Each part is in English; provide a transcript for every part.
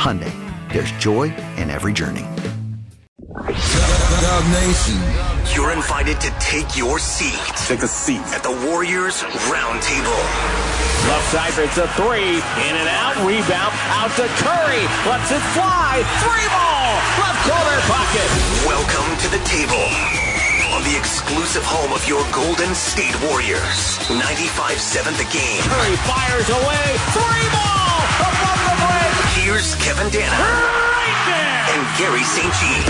Hyundai, there's joy in every journey. Dub Nation. You're invited to take your seat. Take a seat. At the Warriors Roundtable. Left side, it's a three. In and out. Rebound. Out to Curry. Lets it fly. Three ball. Left corner pocket. Welcome to the table. On the exclusive home of your Golden State Warriors. 95-7 the game. Curry fires away. Three ball. Above the break. Here's Kevin Danna. Right. And Garry St. Jean.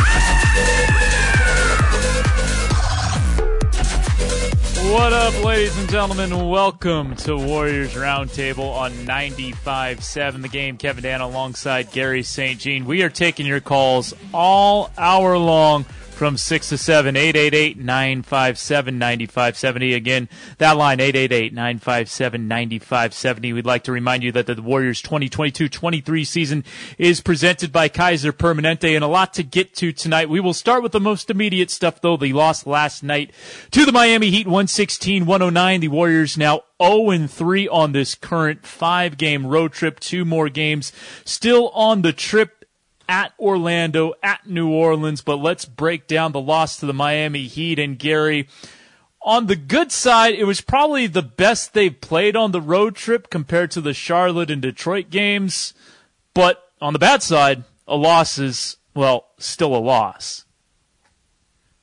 What up, ladies and gentlemen? Welcome to Warriors Roundtable on 95.7 The Game. Kevin Danna alongside Garry St. Jean. We are taking your calls all hour long from 6 to 7, 888-957-9570. Again, that line, 888-957-9570. We'd like to remind you that the Warriors 2022-23 season is presented by Kaiser Permanente and a lot to get to tonight. We will start with the most immediate stuff, though. They lost last night to the Miami Heat 116-109. The Warriors now 0 3 on this current five game road trip. Two more games still on the trip at Orlando, at New Orleans, but let's break down the loss to the Miami Heat and Garry. On the good side, it was probably the best they've played on the road trip compared to the Charlotte and Detroit games. But on the bad side, a loss is, well, still a loss.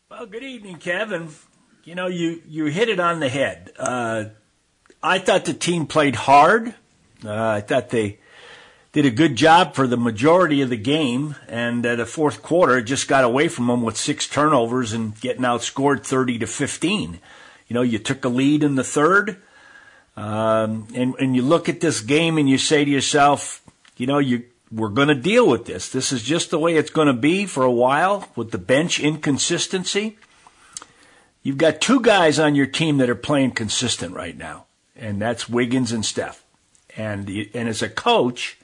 Well, good evening, Kevin. You know, you, you hit it on the head. Uh, I thought the team played hard. Uh, I thought they did a good job for the majority of the game, and uh, the fourth quarter just got away from them with six turnovers and getting outscored 30 to 15. You know, you took a lead in the third, um, and and you look at this game and you say to yourself, you know, you we're going to deal with this. This is just the way it's going to be for a while with the bench inconsistency. You've got two guys on your team that are playing consistent right now, and that's Wiggins and Steph. And and as a coach,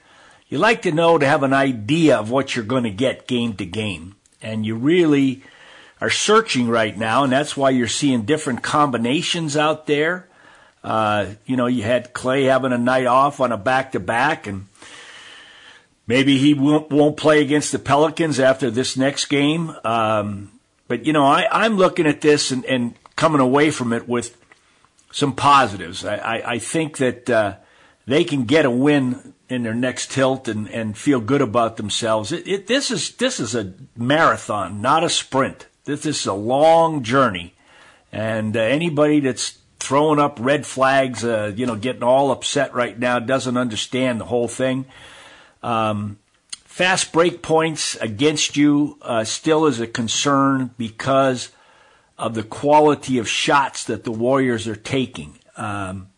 you like to know to have an idea of what you're going to get game to game. And you really are searching right now, and that's why you're seeing different combinations out there. Uh, you know, you had Klay having a night off on a back to back, and maybe he won't, won't, play against the Pelicans after this next game. Um, but, you know, I, I'm looking at this and, and, coming away from it with some positives. I, I, I think that uh, they can get a win in their next tilt and, and feel good about themselves. It, it, this is this is a marathon, not a sprint. This is a long journey, and uh, anybody that's throwing up red flags, uh, you know, getting all upset right now, doesn't understand the whole thing. Um, fast break points against you uh, still is a concern because of the quality of shots that the Warriors are taking. Um,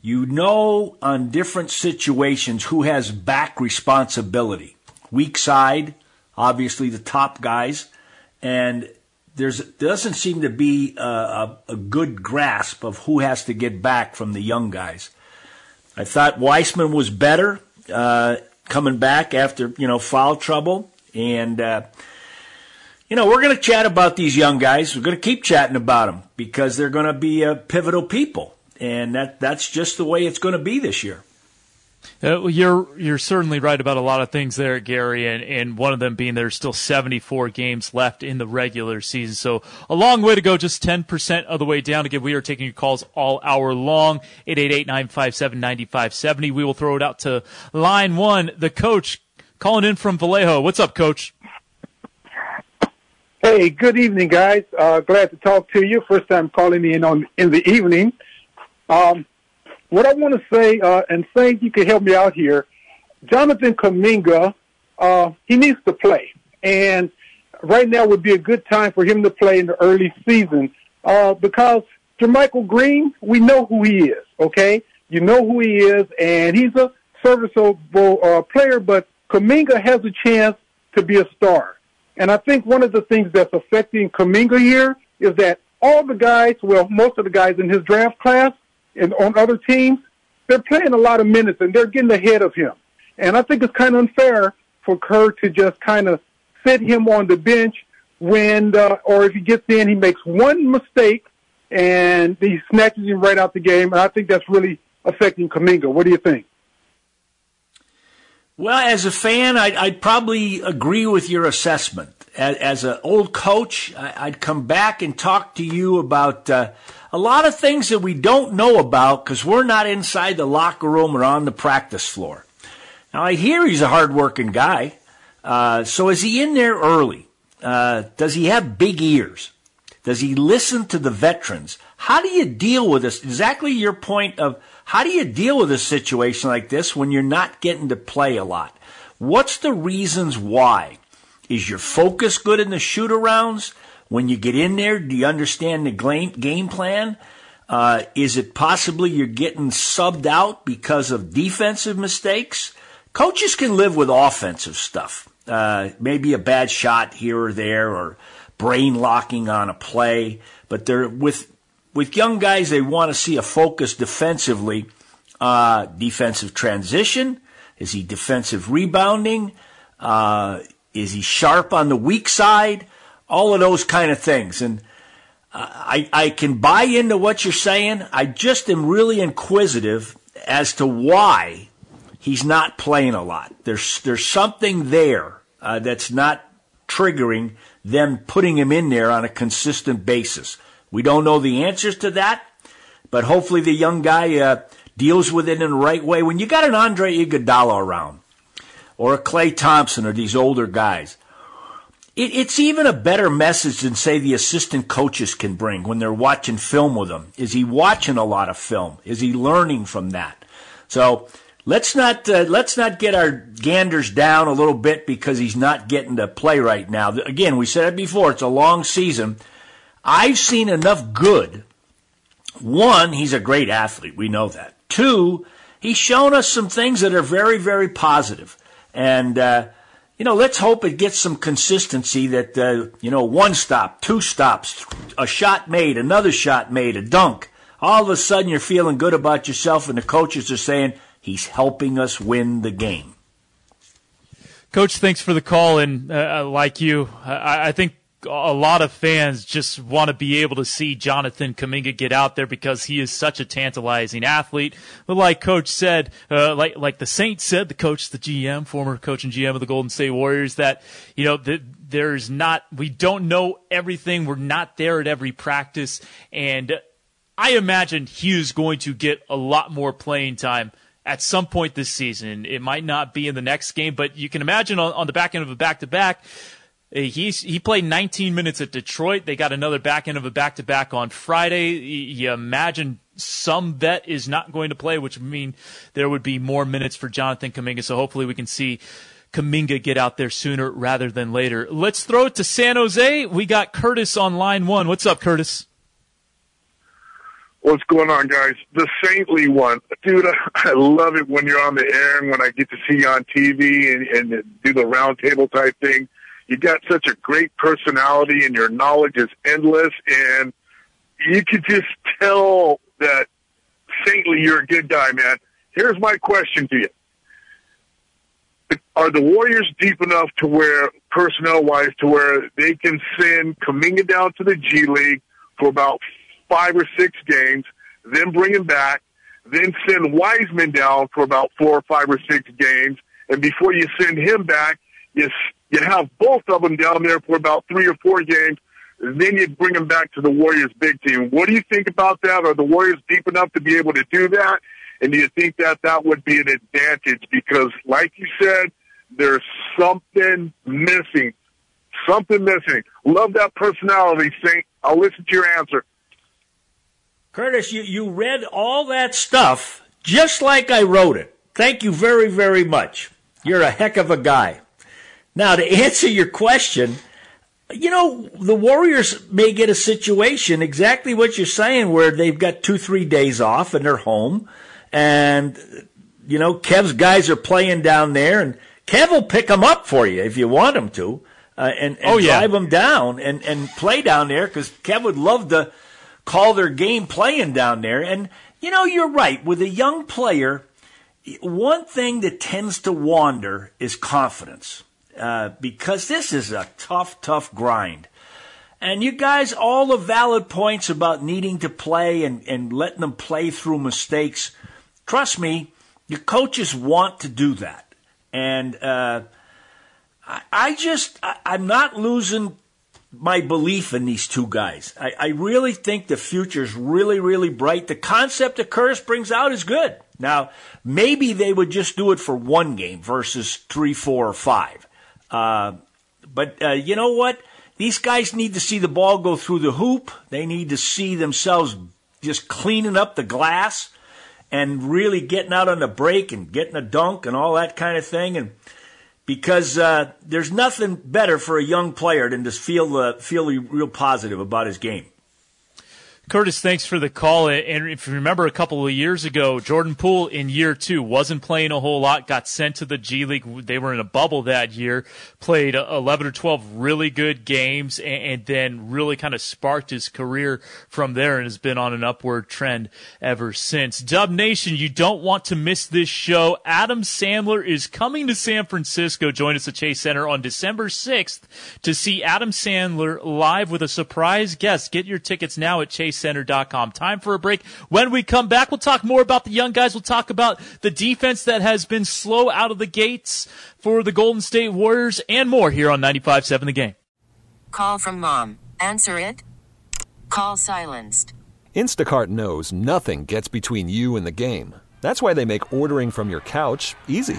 you know on different situations who has back responsibility. Weak side, obviously the top guys, and there's doesn't seem to be a, a, a, good grasp of who has to get back from the young guys. I thought Wiseman was better uh, coming back after you know foul trouble, and uh, you know, we're going to chat about these young guys. We're going to keep chatting about them because they're going to be uh, pivotal people, and that that's just the way it's going to be this year. Uh, you're you're certainly right about a lot of things there, Garry, and, and one of them being there's still 74 games left in the regular season, so a long way to go, just 10% of the way down. Again, we are taking your calls all hour long, 888-957-9570. We will throw it out to line one, the coach calling in from Vallejo. What's up, coach? Hey, good evening, guys. Uh, glad to talk to you. First time calling in on in the evening. Um, what I want to say, uh, and Saint, you can help me out here. Jonathan Kuminga, uh, he needs to play, and right now would be a good time for him to play in the early season uh, because JaMychal Green, we know who he is. Okay, you know who he is, and he's a serviceable uh, player. But Kuminga has a chance to be a star, and I think one of the things that's affecting Kuminga here is that all the guys, well, most of the guys in his draft class and on other teams, they're playing a lot of minutes and they're getting ahead of him. And I think it's kind of unfair for Kerr to just kind of sit him on the bench when, uh, or if he gets in, he makes one mistake and he snatches him right out the game. And I think that's really affecting Kuminga. What do you think? Well, as a fan, I'd, I'd probably agree with your assessment. As, as an old coach, I'd come back and talk to you about uh, a lot of things that we don't know about because we're not inside the locker room or on the practice floor. Now, I hear he's a hardworking guy. Uh, so is he in there early? Uh, does he have big ears? Does he listen to the veterans? How do you deal with this? Exactly your point of how do you deal with a situation like this when you're not getting to play a lot? What's the reasons why? Is your focus good in the shoot arounds? When you get in there, do you understand the game plan? Uh, is it possibly you're getting subbed out because of defensive mistakes? Coaches can live with offensive stuff. Uh, maybe a bad shot here or there or brain locking on a play, but they're with, with young guys, they want to see a focus defensively. Uh, defensive transition. Is he defensive rebounding? Uh, is he sharp on the weak side? All of those kind of things. And I, I can buy into what you're saying. I just am really inquisitive as to why he's not playing a lot. There's, there's something there uh, that's not triggering them putting him in there on a consistent basis. We don't know the answers to that, but hopefully the young guy uh, deals with it in the right way. When you got an Andre Iguodala around, or a Klay Thompson, or these older guys, it, it's even a better message than say the assistant coaches can bring when they're watching film with him. Is he watching a lot of film? Is he learning from that? So let's not uh, let's not get our ganders down a little bit because he's not getting to play right now. Again, we said it before; it's a long season. I've seen enough good. One, he's a great athlete. We know that. Two, he's shown us some things that are very, very positive. And uh, you know, let's hope it gets some consistency that, uh, you know, one stop, two stops, a shot made, another shot made, a dunk. All of a sudden you're feeling good about yourself and the coaches are saying, he's helping us win the game. Coach, thanks for the call. And uh, like you, I, I think a lot of fans just want to be able to see Jonathan Kuminga get out there because he is such a tantalizing athlete. But like Coach said, uh, like like the Saints said, the coach, the GM, former coach and GM of the Golden State Warriors, that you know the, there's not we don't know everything. We're not there at every practice, and I imagine he is going to get a lot more playing time at some point this season. It might not be in the next game, but you can imagine on, on the back end of a back to back Uh, he's, he played 19 minutes at Detroit. They got another back end of a back to back on Friday. You imagine some vet is not going to play, which would mean there would be more minutes for Jonathan Kuminga. So hopefully we can see Kuminga get out there sooner rather than later. Let's throw it to San Jose. We got Curtis on line one. What's up, Curtis? What's going on, guys? The saintly one, dude. I love it when you're on the air and when I get to see you on TV and, and do the roundtable type thing you got such a great personality and your knowledge is endless and you could just tell that saintly you're a good guy, man. Here's my question to you. are the Warriors deep enough to where personnel wise to where they can send Kuminga down to the G League for about five or six games, then bring him back, then send Wiseman down for about four or five or six games, and before you send him back, you you have both of them down there for about three or four games. And then you bring them back to the Warriors big team. What do you think about that? Are the Warriors deep enough to be able to do that? And do you think that that would be an advantage? Because like you said, there's something missing. Something missing. Love that personality, Saint. I'll listen to your answer. Curtis, you, you read all that stuff just like I wrote it. Thank you very, very much. You're a heck of a guy. Now, to answer your question, you know, the Warriors may get a situation exactly what you're saying where they've got two, three days off and they're home. And, you know, Kev's guys are playing down there and Kev will pick them up for you if you want him to. Uh, and, and oh, yeah. drive them down and, and play down there because Kev would love to call their game playing down there. And, you know, you're right. With a young player, one thing that tends to wander is confidence. Uh, because this is a tough, tough grind. And you guys, all the valid points about needing to play and, and letting them play through mistakes. Trust me, your coaches want to do that. And, uh, I, I just, I, I'm not losing my belief in these two guys. I, I really think the future's really, really bright. The concept that Curtis brings out is good. Now, maybe they would just do it for one game versus three, four, or five. Uh, but uh, you know what? These guys need to see the ball go through the hoop. They need to see themselves just cleaning up the glass and really getting out on the break and getting a dunk and all that kind of thing. And because uh, there's nothing better for a young player than to feel uh, feel real positive about his game. Curtis, thanks for the call. And if you remember a couple of years ago, Jordan Poole in year two wasn't playing a whole lot, got sent to the G League. They were in a bubble that year, played 11 or 12 really good games, and then really kind of sparked his career from there and has been on an upward trend ever since. Dub Nation, you don't want to miss this show. Adam Sandler is coming to San Francisco. Join us at Chase Center on December 6th to see Adam Sandler live with a surprise guest. Get your tickets now at Chase Center.com. Time for a break. When we come back, we'll talk more about the young guys. We'll talk about the defense that has been slow out of the gates for the Golden State Warriors and more here on 95.7 The Game. Call from mom. Answer it. Call silenced. Instacart knows nothing gets between you and the game. That's why they make ordering from your couch easy.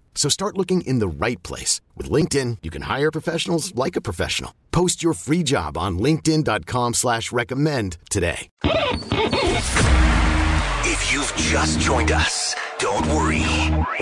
So start looking in the right place. With LinkedIn, you can hire professionals like a professional. Post your free job on linkedin.com slash recommend today. If you've just joined us, don't worry.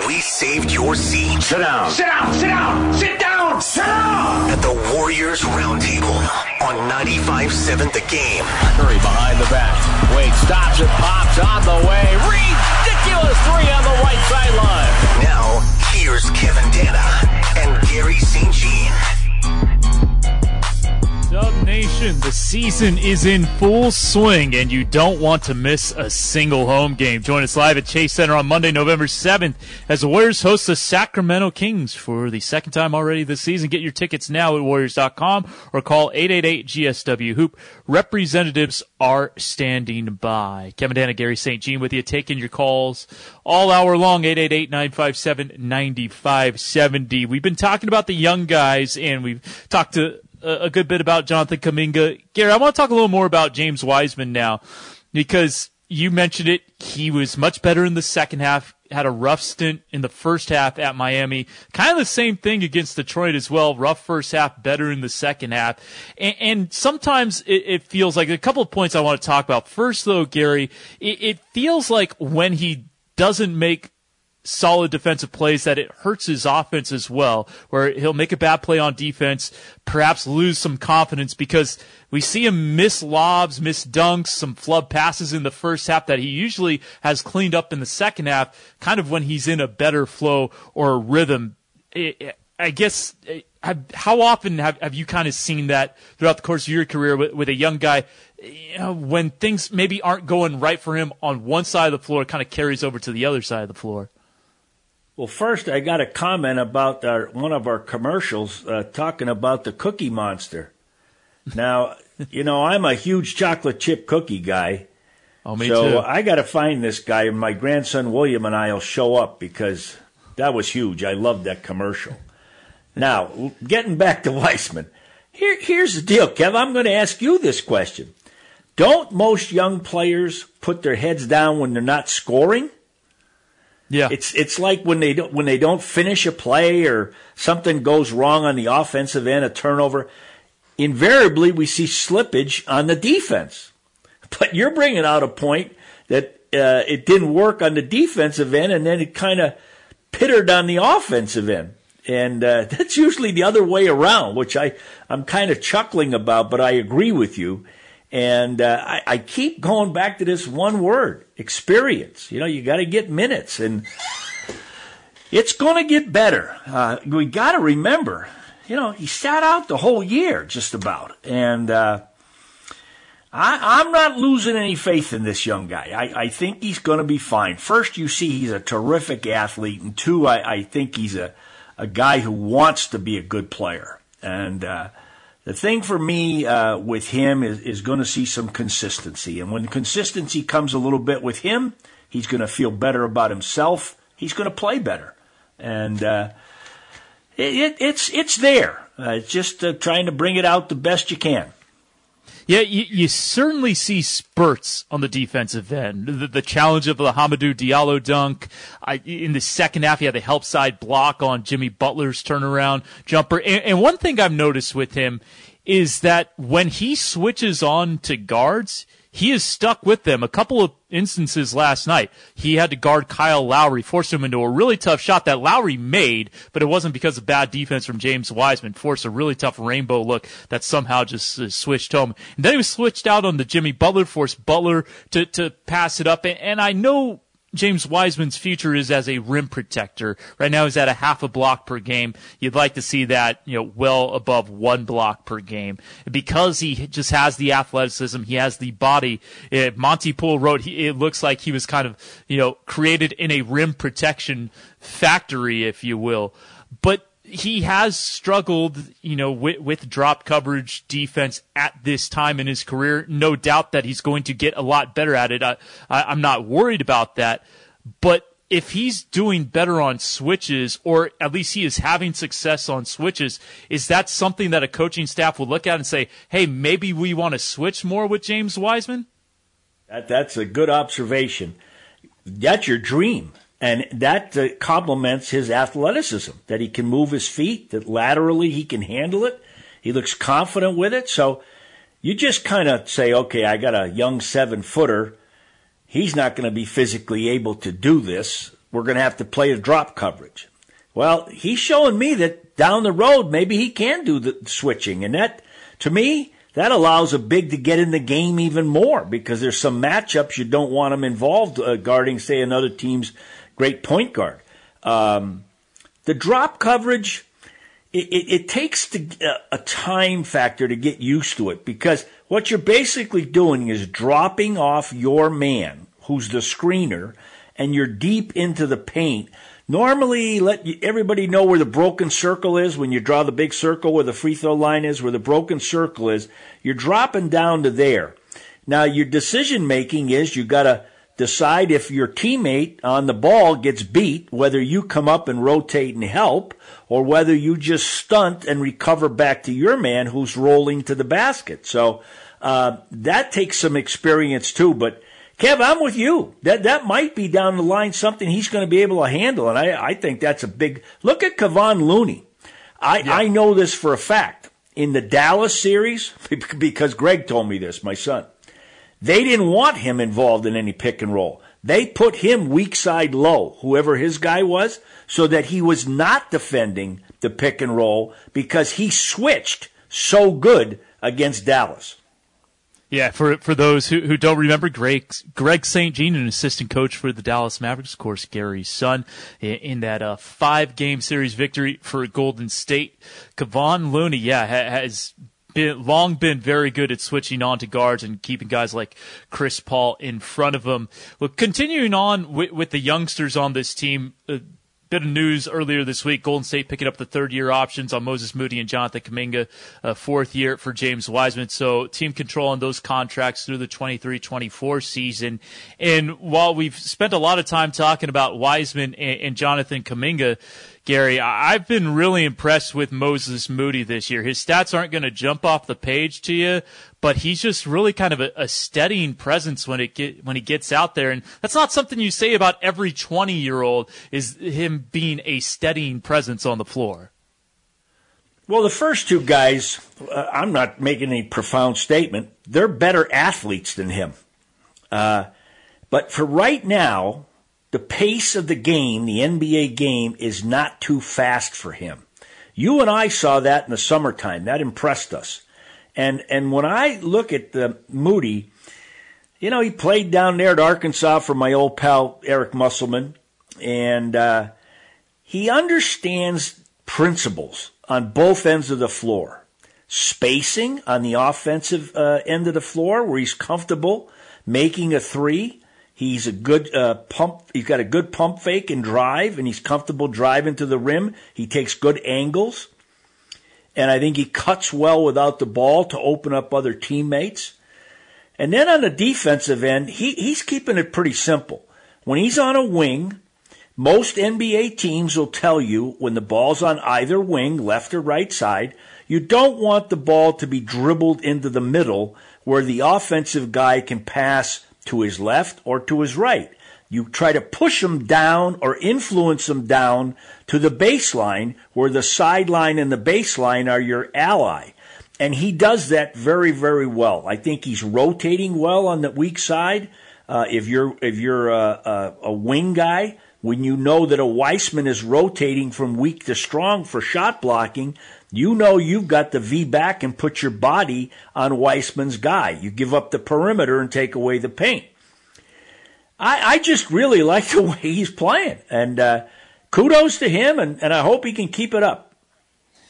We saved your seat. Sit down. Sit down. Sit down. Sit down. Sit down. At the Warriors Roundtable on 95.7 The Game. Curry behind the back. Wade stops it, pops on the way. Ridiculous three on the right sideline. Now, here's Kevin Danna and Garry St. Jean. Dub Nation, the season is in full swing, and you don't want to miss a single home game. Join us live at Chase Center on Monday, November 7th, as the Warriors host the Sacramento Kings for the second time already this season. Get your tickets now at Warriors.com or call 888-GSW-HOOP. Representatives are standing by. Kevin Danna, Garry St. Jean with you, taking your calls all hour long, 888-957-9570. We've been talking about the young guys, and we've talked to a, good bit about Jonathan Kuminga. Garry, I want to talk a little more about James Wiseman now because you mentioned it. He was much better in the second half had a rough stint in the first half at Miami. Kind of the same thing against Detroit as well. Rough first half, better in the second half. And, and sometimes it, it, feels like a couple of points I want to talk about. First, though, Garry, it, it feels like when he doesn't make solid defensive plays that it hurts his offense as well, where he'll make a bad play on defense, perhaps lose some confidence because we see him miss lobs, miss dunks, some flub passes in the first half that he usually has cleaned up in the second half, kind of when he's in a better flow or rhythm. I guess how often have, have you kind of seen that throughout the course of your career with, with a young guy you know, when things maybe aren't going right for him on one side of the floor, it kind of carries over to the other side of the floor? Well, first, I got a comment about our, one of our commercials uh, talking about the Cookie Monster. Now, you know, I'm a huge chocolate chip cookie guy. Oh, me so too. I got to find this guy, and my grandson William and I will show up because that was huge. I loved that commercial. Now, getting back to Wiseman, here, here's the deal, Kev. I'm going to ask you this question. Don't most young players put their heads down when they're not scoring? Yeah. It's it's like when they don't when they don't finish a play or something goes wrong on the offensive end, a turnover. Invariably, we see slippage on the defense. But you're bringing out a point that uh, it didn't work on the defensive end, and then it kind of pittered on the offensive end. And uh, that's usually the other way around, which I, I'm kind of chuckling about, but I agree with you. And uh, I, I keep going back to this one word experience. You know, you got to get minutes, and it's going to get better. Uh, we got to remember, you know, he sat out the whole year just about. And uh, I, I'm not losing any faith in this young guy. I, I think he's going to be fine. First, you see he's a terrific athlete, and two, I, I think he's a, a guy who wants to be a good player. And uh, the thing for me uh, with him is, is going to see some consistency. And when consistency comes a little bit with him, he's going to feel better about himself. He's going to play better. And uh, it, it, it's, it's there. Uh, it's just uh, trying to bring it out the best you can. Yeah, you, you, certainly see spurts on the defensive end. The, the challenge of the Hamidou Diallo dunk. I, in the second half, he had the help side block on Jimmy Butler's turnaround jumper. And, and one thing I've noticed with him is that when he switches on to guards, he is stuck with them. A couple of instances last night, he had to guard Kyle Lowry, forced him into a really tough shot that Lowry made, but it wasn't because of bad defense from James Wiseman. Forced a really tough rainbow look that somehow just uh, switched home. And then he was switched out on the Jimmy Butler, forced Butler to, to pass it up. And, and I know James Wiseman's future is as a rim protector. Right now he's at a half a block per game. You'd like to see that, you know, well above one block per game. Because he just has the athleticism, he has the body. Eh, it, Monte Poole wrote, he, it looks like he was kind of, you know, created in a rim protection factory, if you will. But he has struggled, you know, with, with drop coverage defense at this time in his career. No doubt that he's going to get a lot better at it. I, I, I'm not worried about that. But if he's doing better on switches, or at least he is having success on switches, is that something that a coaching staff will look at and say, hey, maybe we want to switch more with James Wiseman? That, that's a good observation. That's your dream. And that uh, complements his athleticism, that he can move his feet, that laterally he can handle it. He looks confident with it. So you just kind of say, okay, I got a young seven footer. He's not going to be physically able to do this. We're going to have to play a drop coverage. Well, he's showing me that down the road, maybe he can do the switching. And that, to me, that allows a big to get in the game even more because there's some matchups you don't want him involved uh, guarding, say, another team's great point guard. Um, the drop coverage, it, it, it takes to, a time factor to get used to it because what you're basically doing is dropping off your man, who's the screener, and you're deep into the paint. Normally, let everybody know where the broken circle is when you draw the big circle where the free throw line is, where the broken circle is. You're dropping down to there. Now, your decision making is you've got to decide if your teammate on the ball gets beat, whether you come up and rotate and help, or whether you just stunt and recover back to your man who's rolling to the basket. So uh, that takes some experience too. But Kev, I'm with you. That that might be down the line something he's going to be able to handle, and I, I think that's a big look at Kevon Looney. I, yeah. I know this for a fact. In the Dallas series, because Greg told me this, my son, they didn't want him involved in any pick and roll. They put him weak side low, whoever his guy was, so that he was not defending the pick and roll because he switched so good against Dallas. Yeah, for for those who, who don't remember, Greg Greg St. Jean, an assistant coach for the Dallas Mavericks, of course, Garry's son, in, in that uh, five game series victory for Golden State. Kevon Looney, yeah, ha, has been, long been very good at switching on to guards and keeping guys like Chris Paul in front of him. Look, continuing on with, with the youngsters on this team. Uh, bit of news earlier this week. Golden State picking up the third year options on Moses Moody and Jonathan Kuminga, uh, fourth year for James Wiseman. So team control on those contracts through the 23-24 season. And while we've spent a lot of time talking about Wiseman and, and Jonathan Kuminga, Garry, I've been really impressed with Moses Moody this year. His stats aren't going to jump off the page to you, but he's just really kind of a, a steadying presence when it get, when he gets out there, and that's not something you say about every twenty year old. Is him being a steadying presence on the floor? Well, the first two guys, uh, I'm not making any profound statement. They're better athletes than him. Uh, but for right now, the pace of the game, the NBA game, is not too fast for him. You and I saw that in the summertime. That impressed us. And and when I look at the Moody, you know, he played down there at Arkansas for my old pal Eric Musselman, and uh, he understands principles on both ends of the floor. Spacing on the offensive uh, end of the floor, where he's comfortable making a three, He's a good uh, pump. He's got a good pump fake and drive, and he's comfortable driving to the rim. He takes good angles, and I think he cuts well without the ball to open up other teammates. And then on the defensive end, he, he's keeping it pretty simple. When he's on a wing, most NBA teams will tell you when the ball's on either wing, left or right side, you don't want the ball to be dribbled into the middle where the offensive guy can pass to his left or to his right. You try to push them down or influence them down to the baseline where the sideline and the baseline are your ally. And he does that very, very well. I think he's rotating well on the weak side. Uh, if you're, if you're a, a, a wing guy, when you know that a Wiseman is rotating from weak to strong for shot blocking, you know you've got the V back and put your body on Wiseman's guy. You give up the perimeter and take away the paint. I, I just really like the way he's playing, and uh, kudos to him, and, and I hope he can keep it up.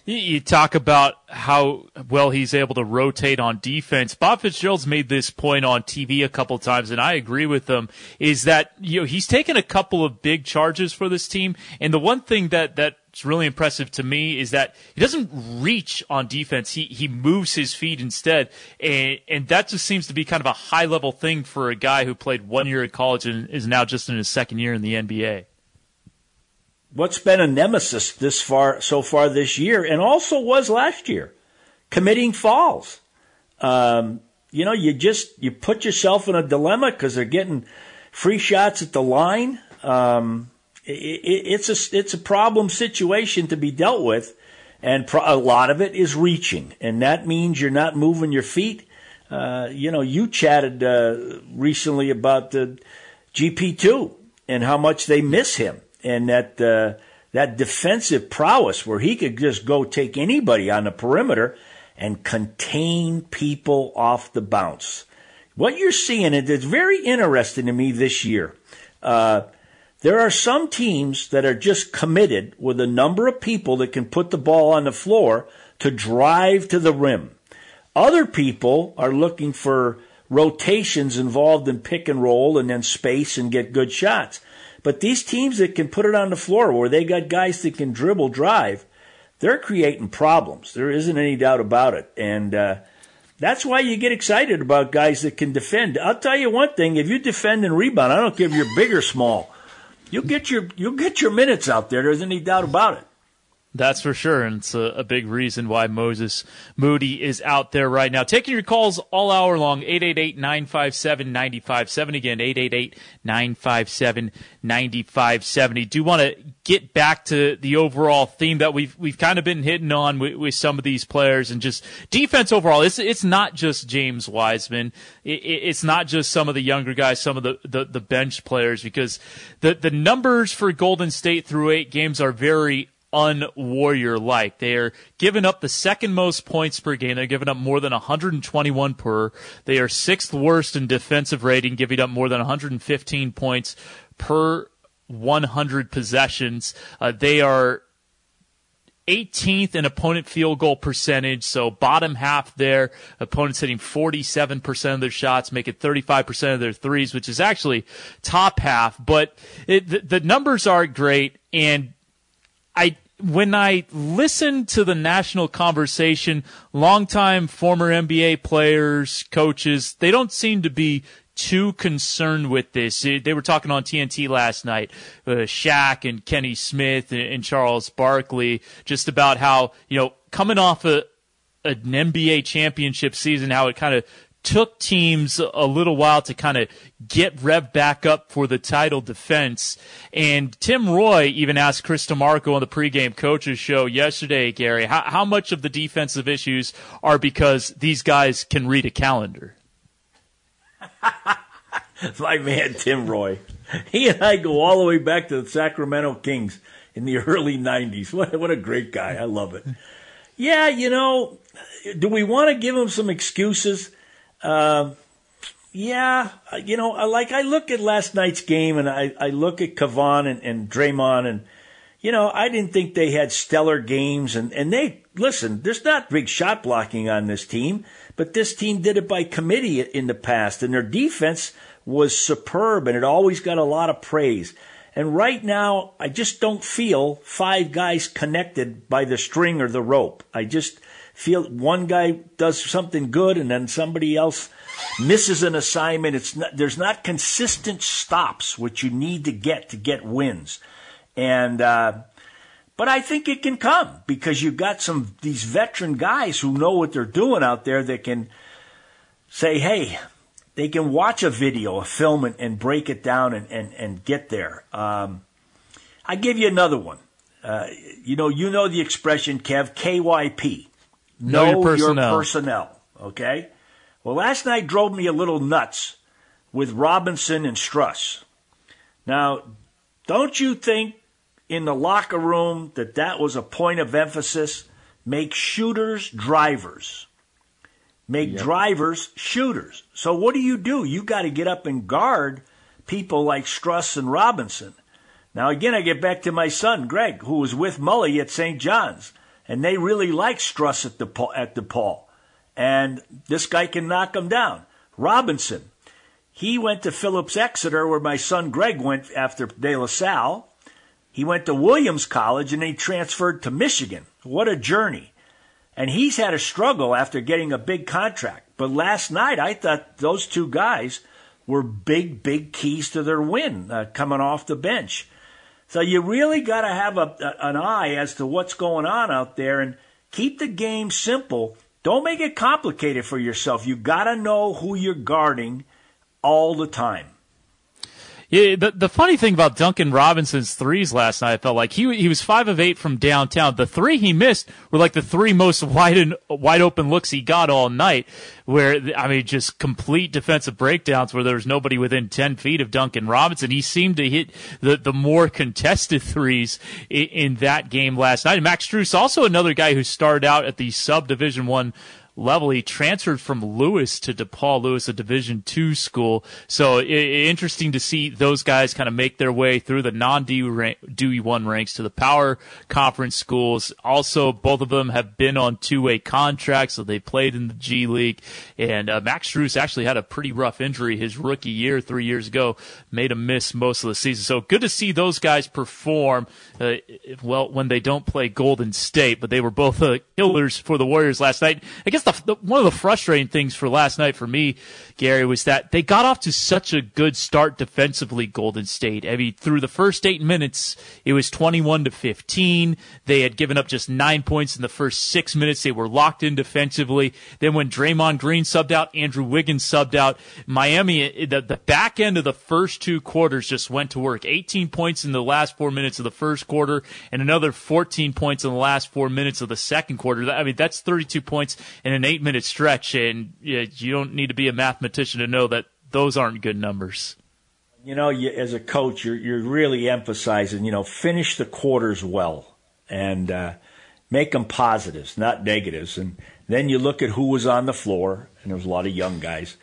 You talk about how well he's able to rotate on defense. Bob Fitzgerald's made this point on TV a couple times, and I agree with him. Is that you know he's taken a couple of big charges for this team, and the one thing that that's really impressive to me is that he doesn't reach on defense. He he moves his feet instead, and and that just seems to be kind of a high level thing for a guy who played one year at college and is now just in his second year in the NBA what's been a nemesis this far so far this year, and also was last year, committing falls. Um, you know, you just you put yourself in a dilemma because they're getting free shots at the line. Um, it's a it's a problem situation to be dealt with, and pro- a lot of it is reaching, and that means you're not moving your feet. Uh, you know, you chatted uh, recently about the GP two and how much they miss him and that uh, that defensive prowess where he could just go take anybody on the perimeter and contain people off the bounce. What you're seeing, it's very interesting to me this year. Uh, there are some teams that are just committed with a number of people that can put the ball on the floor to drive to the rim. Other people are looking for rotations involved in pick and roll and then space and get good shots. But these teams that can put it on the floor where they got guys that can dribble drive, they're creating problems. There isn't any doubt about it. And uh, that's why you get excited about guys that can defend. I'll tell you one thing: if you defend and rebound, I don't care if you're big or small, you'll get your you'll get your minutes out there. There's any doubt about it. That's for sure, and it's a, a, big reason why Moses Moody is out there right now. Taking your calls all hour long, 888-957-9570. Again, 888-957-9570. Do want to get back to the overall theme that we've we've kind of been hitting on with, with some of these players and just defense overall. It's it's not just James Wiseman. It, it's not just some of the younger guys, some of the, the, the bench players, because the the numbers for Golden State through eight games are very un-warrior like. They are giving up the second most points per game. They're giving up more than 121 per. They are sixth worst in defensive rating, giving up more than 115 points per 100 possessions. Uh, they are 18th in opponent field goal percentage, so bottom half there. Opponents hitting 47% of their shots, making 35% of their threes, which is actually top half. But it, the, the numbers aren't great, and I when I listen to the national conversation, longtime former NBA players, coaches, they don't seem to be too concerned with this. They were talking on TNT last night, uh, Shaq and Kenny Smith and, and Charles Barkley, just about how, you know, coming off a, an NBA championship season, how it kind of took teams a little while to kind of get Rev back up for the title defense. And Tim Roye even asked Chris DeMarco on the pregame coaches show yesterday, Garry, how, how much of the defensive issues are because these guys can read a calendar? My man, Tim Roye. He and I go all the way back to the Sacramento Kings in the early 90s. What, what a great guy. I love it. Yeah, you know, do we want to give him some excuses? Uh, yeah, you know, like I look at last night's game and I, I look at Kevon and, and Draymond and, you know, I didn't think they had stellar games and, and they, listen, there's not big shot blocking on this team, but this team did it by committee in the past and their defense was superb and it always got a lot of praise. And right now, I just don't feel five guys connected by the string or the rope. I just, feel one guy does something good and then somebody else misses an assignment. It's not, there's not consistent stops, which you need to get to get wins. And, uh, but I think it can come because you've got some, these veteran guys who know what they're doing out there that can say, hey, they can watch a video, a film, and, and break it down and, and, and get there. Um, I give you another one. Uh, you know, you know the expression, Kev, KYP. Know, know your, personnel. your personnel. Okay? Well, last night drove me a little nuts with Robinson and Strus. Now, don't you think in the locker room that that was a point of emphasis? Make shooters drivers. Make yep. drivers shooters. So what do you do? You got to get up and guard people like Strus and Robinson. Now again, I get back to my son Greg, who was with Mully at St. John's and they really like Strus at the at DePaul, and this guy can knock them down. Robinson, he went to Phillips Exeter, where my son Greg went after De La Salle. He went to Williams College and he transferred to Michigan. What a journey! And he's had a struggle after getting a big contract. But last night, I thought those two guys were big, big keys to their win uh, coming off the bench. So you really got to have a, an eye as to what's going on out there and keep the game simple. Don't make it complicated for yourself. You got to know who you're guarding all the time. Yeah, the the funny thing about Duncan Robinson's threes last night, I felt like he he was five of eight from downtown. The three he missed were like the three most wide and wide open looks he got all night. Where I mean, just complete defensive breakdowns where there was nobody within ten feet of Duncan Robinson. He seemed to hit the the more contested threes in, in that game last night. And Max Strus, also another guy who started out at the sub Division one level. He transferred from Lewis to DePaul Lewis, a Division two school. So it, interesting to see those guys kind of make their way through the non Dewey one ranks to the power conference schools. Also, both of them have been on two way contracts, so they played in the G League. And uh, Max Strus actually had a pretty rough injury his rookie year three years ago, made him miss most of the season. So good to see those guys perform. Uh, well, when they don't play Golden State, but they were both uh, killers for the Warriors last night. I guess the, the, one of the frustrating things for last night for me, Garry, was that they got off to such a good start defensively. Golden State. I mean, through the first eight minutes, it was twenty-one to fifteen. They had given up just nine points in the first six minutes. They were locked in defensively. Then when Draymond Green subbed out, Andrew Wiggins subbed out. Miami, the, the back end of the first two quarters just went to work. Eighteen points in the last four minutes of the first quarter, and another fourteen points in the last four minutes of the second quarter. I mean, that's thirty-two points in an eight-minute stretch, and you don't need to be a mathematician to know that those aren't good numbers. You know, you, as a coach, you're you're really emphasizing, you know, finish the quarters well and uh, make them positives, not negatives. And then you look at who was on the floor, and there was a lot of young guys.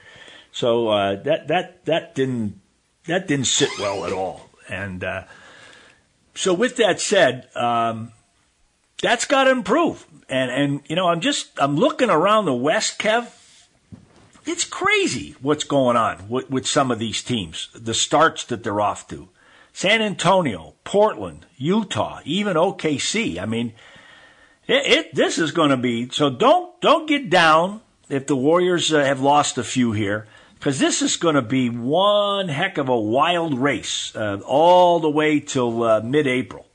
So uh, that that that didn't that didn't sit well at all. And uh, so, with that said, um, that's got to improve. And and you know, I'm just I'm looking around the West, Kev it's crazy what's going on with, with some of these teams, the starts that they're off to. San Antonio, Portland, Utah, even OKC. I mean, it, it this is going to be so. Don't don't get down if the Warriors uh, have lost a few here, because this is going to be one heck of a wild race uh, all the way till uh, mid-April.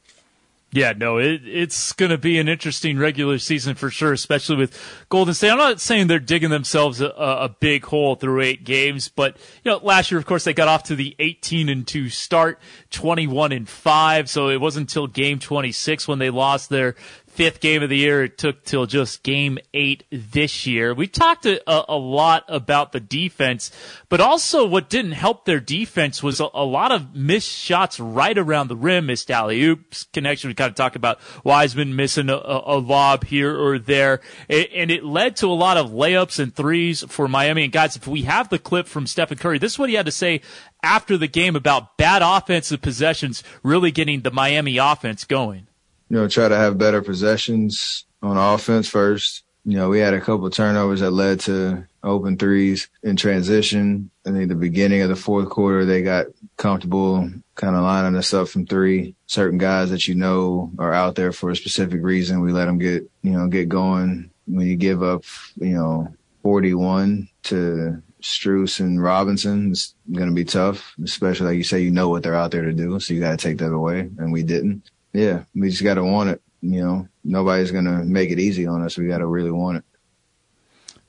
Yeah, no, it, it's going to be an interesting regular season for sure, especially with Golden State. I'm not saying they're digging themselves a, a, big hole through eight games, but you know, last year, of course, they got off to the 18 and two start, 21 and five. So it wasn't until game 26 when they lost their fifth game of the year. It took till just game eight this year. We talked a, a, lot about the defense, but also what didn't help their defense was a, a lot of missed shots right around the rim, missed alley oops connection. We kind of talked about Wiseman missing a, a, lob here or there, and it led to a lot of layups and threes for Miami. And guys, if we have the clip from Stephen Curry, this is what he had to say after the game about bad offensive possessions really getting the Miami offense going you know, try to have better possessions on offense first. You know, we had a couple turnovers that led to open threes in transition. I think the beginning of the fourth quarter, they got comfortable kind of lining us up from three. Certain guys that you know are out there for a specific reason. We let them get, you know, get going. When you give up, you know, 41 to Strus and Robinson, it's going to be tough, especially like you say, you know what they're out there to do. So you got to take that away. And we didn't yeah, we just got to want it. You know, nobody's gonna make it easy on us. We got to really want it.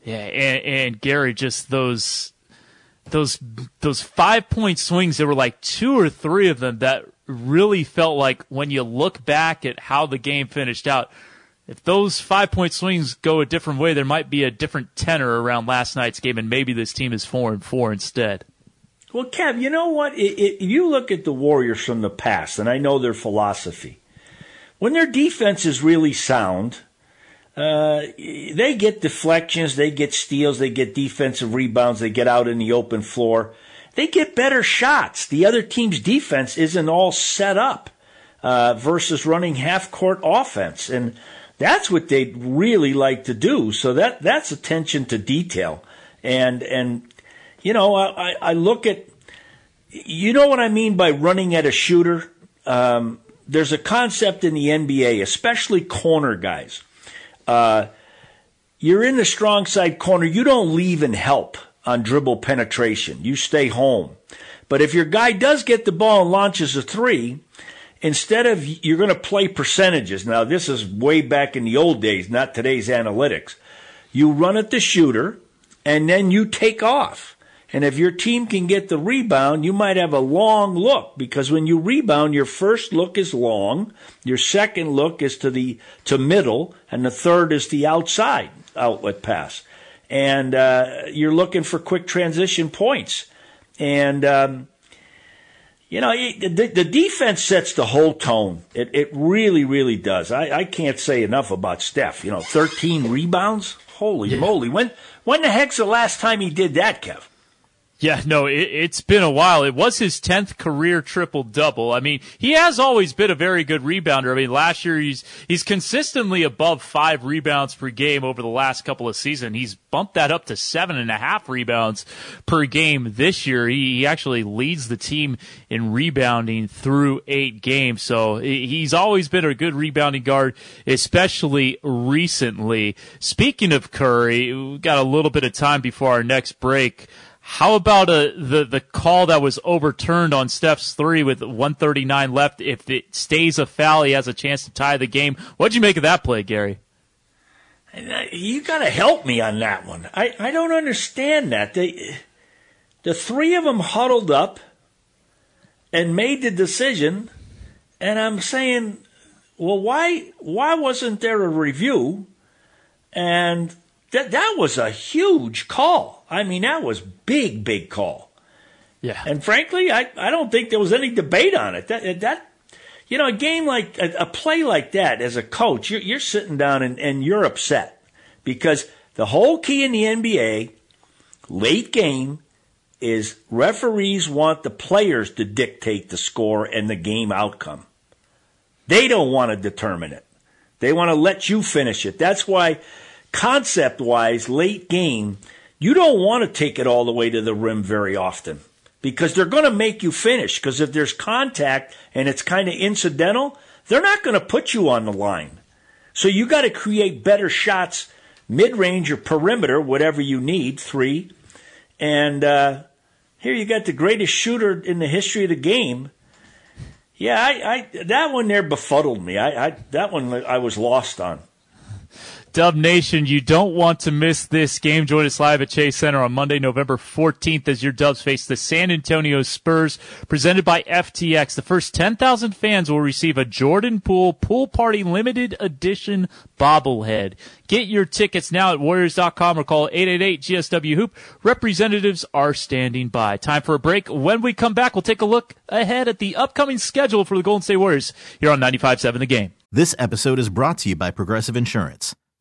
Yeah, and, and Garry, just those those those five point swings. There were like two or three of them that really felt like when you look back at how the game finished out. If those five point swings go a different way, there might be a different tenor around last night's game, and maybe this team is four and four instead. Well, Kev, you know what? It, it, you look at the Warriors from the past, and I know their philosophy. When their defense is really sound, uh, they get deflections, they get steals, they get defensive rebounds, they get out in the open floor. They get better shots. The other team's defense isn't all set up uh, versus running half court offense, and that's what they really like to do. So that that's attention to detail, and and you know, I, I look at, you know what I mean by running at a shooter? Um, there's a concept in the NBA, especially corner guys. Uh, you're in the strong side corner. You don't leave and help on dribble penetration. You stay home. But if your guy does get the ball and launches a three, instead of you're going to play percentages. Now, this is way back in the old days, not today's analytics. You run at the shooter and then you take off. And if your team can get the rebound, you might have a long look because when you rebound, your first look is long, your second look is to the to middle, and the third is the outside outlet pass. And uh, you're looking for quick transition points. And um, you know, the, the, defense sets the whole tone. It, it really, really does. I, I can't say enough about Steph. You know, 13 rebounds. Holy yeah. moly! When when the heck's the last time he did that, Kev? Yeah, no, it, has been a while. It was his 10th career triple double. I mean, he has always been a very good rebounder. I mean, last year he's, he's consistently above five rebounds per game over the last couple of seasons. He's bumped that up to seven and a half rebounds per game this year. He, he actually leads the team in rebounding through eight games. So he's always been a good rebounding guard, especially recently. Speaking of Curry, we've got a little bit of time before our next break. How about uh, the the call that was overturned on Steph's three with 139 left? If it stays a foul, he has a chance to tie the game. What'd you make of that play, Garry? You got to help me on that one. I, I don't understand that. They, the three of them huddled up and made the decision, and I'm saying, well, why why wasn't there a review? And that that was a huge call. I mean, that was big, big call. Yeah. And frankly, I, I don't think there was any debate on it. That that you know, a game like a, a play like that, as a coach, you're, you're sitting down and, and you're upset because the whole key in the NBA, late game, is referees want the players to dictate the score and the game outcome. They don't want to determine it. They want to let you finish it. That's why concept wise, late game, you don't want to take it all the way to the rim very often because they're going to make you finish. Because if there's contact and it's kind of incidental, they're not going to put you on the line. So you got to create better shots, mid range or perimeter, whatever you need, three. And uh, here you got the greatest shooter in the history of the game. Yeah, I, I that one there befuddled me. I, I that one I was lost on. Dub Nation, you don't want to miss this game. Join us live at Chase Center on Monday, November 14th as your Dubs face the San Antonio Spurs, presented by FTX. The first 10,000 fans will receive a Jordan Poole Pool Party Limited Edition bobblehead. Get your tickets now at Warriors.com or call 888-GSW-HOOP. Representatives are standing by. Time for a break. When we come back, we'll take a look ahead at the upcoming schedule for the Golden State Warriors here on 95.7 The Game. This episode is brought to you by Progressive Insurance.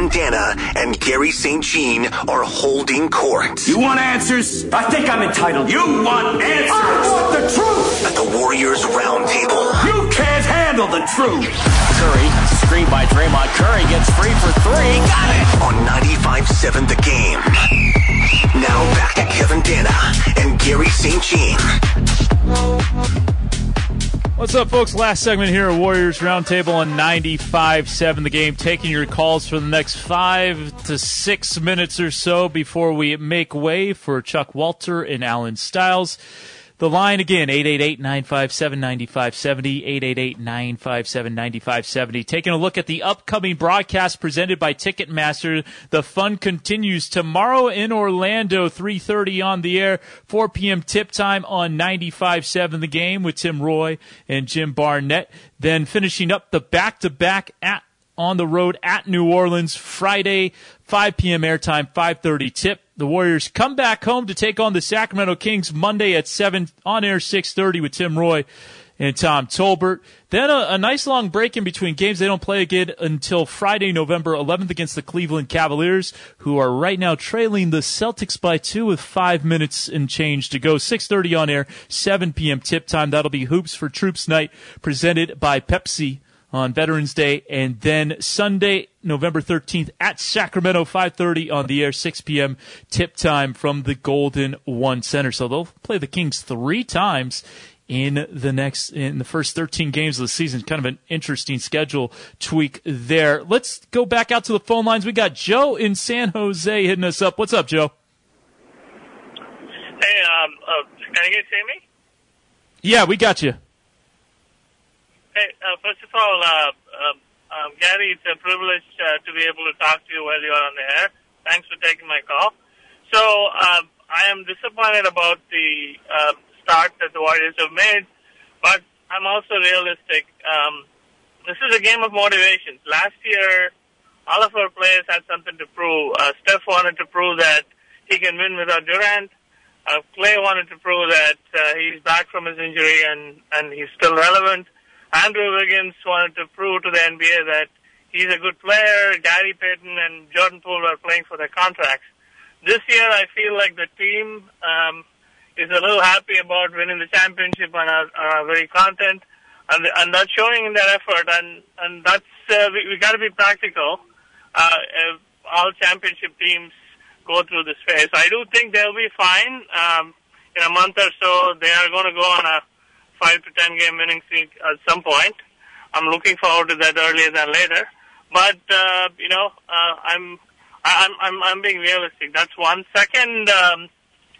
Kevin Danna and Garry St. Jean are holding court. You want answers? I think I'm entitled. You want answers? I want the truth! At the Warriors Roundtable. You can't handle the truth! Curry, screened by Draymond. Curry gets free for three. Got it! On 95.7 The Game. Now back to Kevin Danna and Garry St. Jean. What's up, folks? Last segment here at Warriors Roundtable on 95.7 The Game. Taking your calls for the next five to six minutes or so before we make way for Chuck Walter and Alan Stiles. The line again, 888-957-9570, 888-957-9570. Taking a look at the upcoming broadcast presented by Ticketmaster. The fun continues tomorrow in Orlando, 3.30 on the air, 4 p.m. tip time on 95.7 The Game with Tim Roye and Jim Barnett. Then finishing up the back-to-back at on the road at New Orleans Friday, 5 p.m. airtime, 5:30 tip. The Warriors come back home to take on the Sacramento Kings Monday at 7 on air 6:30 with Tim Roye and Tom Tolbert. Then a, a, nice long break in between games. They don't play again until Friday, November 11th against the Cleveland Cavaliers, who are right now trailing the Celtics by two with five minutes and change to go. 6:30 on air, 7 p.m. tip time. That'll be Hoops for Troops night, presented by Pepsi on Veterans Day, and then Sunday, November 13th at Sacramento, 5:30 on the air, 6 p.m. tip time from the Golden One Center. So they'll play the Kings three times in the next in the first 13 games of the season. Kind of an interesting schedule tweak there. Let's go back out to the phone lines. We got Joe in San Jose hitting us up. What's up, Joe? Hey, um, uh, can you guys hear me? Yeah, we got you. Uh, first of all, uh, um, um, Garry, it's a privilege uh, to be able to talk to you while you're on the air. Thanks for taking my call. So, um, I am disappointed about the uh, start that the Warriors have made, but I'm also realistic. Um, this is a game of motivations. Last year, all of our players had something to prove. Uh, Steph wanted to prove that he can win without Durant. Uh, Klay wanted to prove that uh, he's back from his injury and, and he's still relevant. Andrew Wiggins wanted to prove to the NBA that he's a good player. Gary Payton and Jordan Poole are playing for their contracts. This year, I feel like the team um, is a little happy about winning the championship and are, are very content, and, and that's showing in their effort. And and that's uh, we, we got to be practical. Uh, all championship teams go through this phase. I do think they'll be fine. Um, in a month or so, they are going to go on a five to ten game winning streak at some point. I'm looking forward to that earlier than later. But uh, you know, uh, I'm I'm I'm I'm being realistic. That's one. Second, um,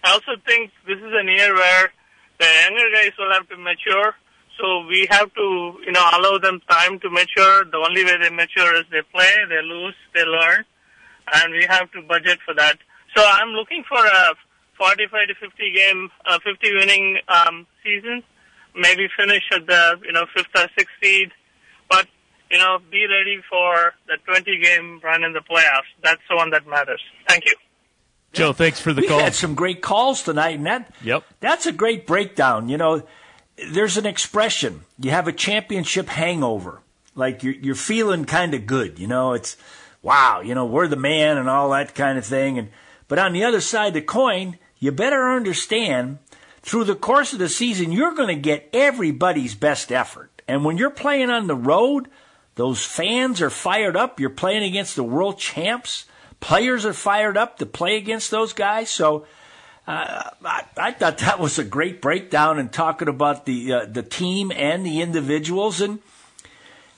I also think this is a year where the younger guys will have to mature. So we have to, you know, allow them time to mature. The only way they mature is they play, they lose, they learn, and we have to budget for that. So I'm looking for a 45 to 50 game, uh, 50 winning um, season. Maybe finish at the, you know, fifth or sixth seed, but you know, be ready for the 20 game run in the playoffs. That's the one that matters. Thank you. Joe, thanks for the we call. had some great calls tonight, and that Yep. that's a great breakdown. You know, there's an expression: you have a championship hangover, like you're you're feeling kind of good. You know, it's wow, you know, we're the man and all that kind of thing. And but on the other side of the coin, you better understand through the course of the season, you're going to get everybody's best effort. And when you're playing on the road, those fans are fired up. You're playing against the world champs. Players are fired up to play against those guys. So uh, I, I thought that was a great breakdown and talking about the uh, the team and the individuals. And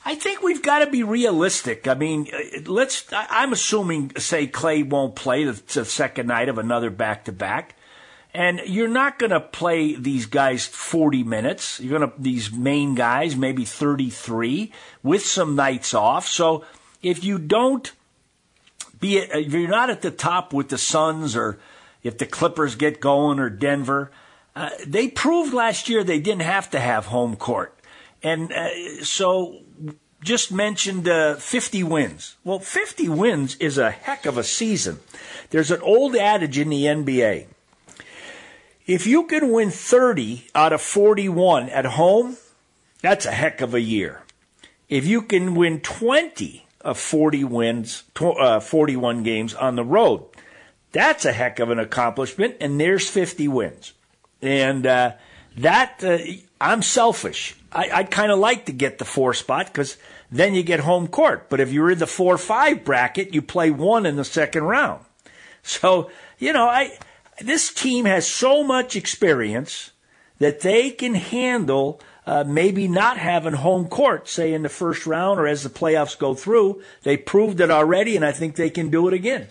I think we've got to be realistic. I mean, let's. I'm assuming, say, Klay won't play the, the second night of another back to back. And you're not going to play these guys 40 minutes. You're going to, these main guys, maybe 33 with some nights off. So if you don't be, if you're not at the top with the Suns or if the Clippers get going or Denver, uh, they proved last year they didn't have to have home court. And uh, so just mentioned uh, 50 wins. Well, 50 wins is a heck of a season. There's an old adage in the NBA. If you can win 30 out of 41 at home, that's a heck of a year. If you can win 20 of 40 wins, uh, 41 games on the road, that's a heck of an accomplishment. And there's 50 wins. And uh, that, uh, I'm selfish. I, I'd kind of like to get the four spot because then you get home court. But if you're in the four five bracket, you play one in the second round. So, you know, I, this team has so much experience that they can handle uh, maybe not having home court, say in the first round or as the playoffs go through. They proved it already, and I think they can do it again.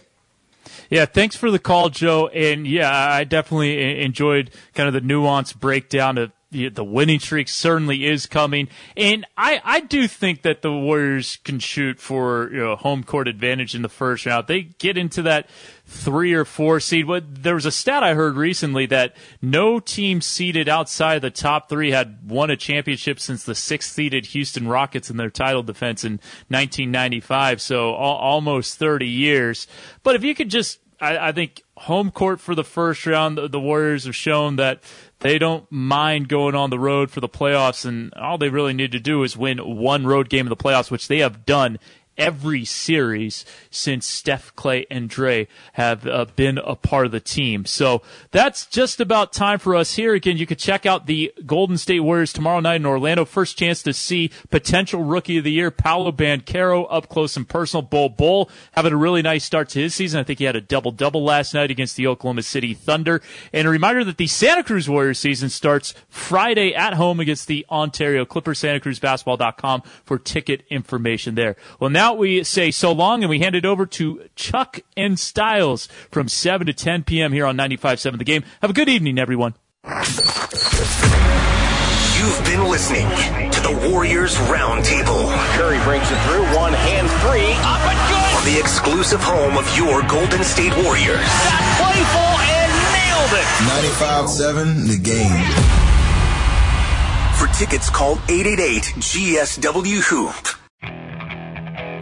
Yeah, thanks for the call, Joe. And yeah, I definitely e- enjoyed kind of the nuanced breakdown of the, the winning streak certainly is coming. And I, I do think that the Warriors can shoot for you know, home court advantage in the first round. They get into that three or four seed. But there was a stat I heard recently that no team seeded outside the top three had won a championship since the sixth seeded Houston Rockets in their title defense in 1995. So al- almost 30 years. But if you could just I, I think home court for the first round, the, the Warriors have shown that they don't mind going on the road for the playoffs, and all they really need to do is win one road game in the playoffs, which they have done every series since Steph, Klay, and Dre have uh, been a part of the team. So that's just about time for us here. Again, you can check out the Golden State Warriors tomorrow night in Orlando. First chance to see potential rookie of the year, Paolo Banchero, up close and personal. Bull Bull having a really nice start to his season. I think he had a double double last night against the Oklahoma City Thunder. And a reminder that the Santa Cruz Warriors season starts Friday at home against the Ontario Clippers. SantaCruzBasketball.com for ticket information there. Well, now we say so long and we hand it over to Chuck and Styles from 7 to 10 p.m. here on 95.7 The Game. Have a good evening, everyone. You've been listening to the Warriors Roundtable. Curry brings it through, one hand three, up and good! On the exclusive home of your Golden State Warriors. Got playful and nailed it! 95.7 The Game. For tickets, call 888-GSW-HOOP.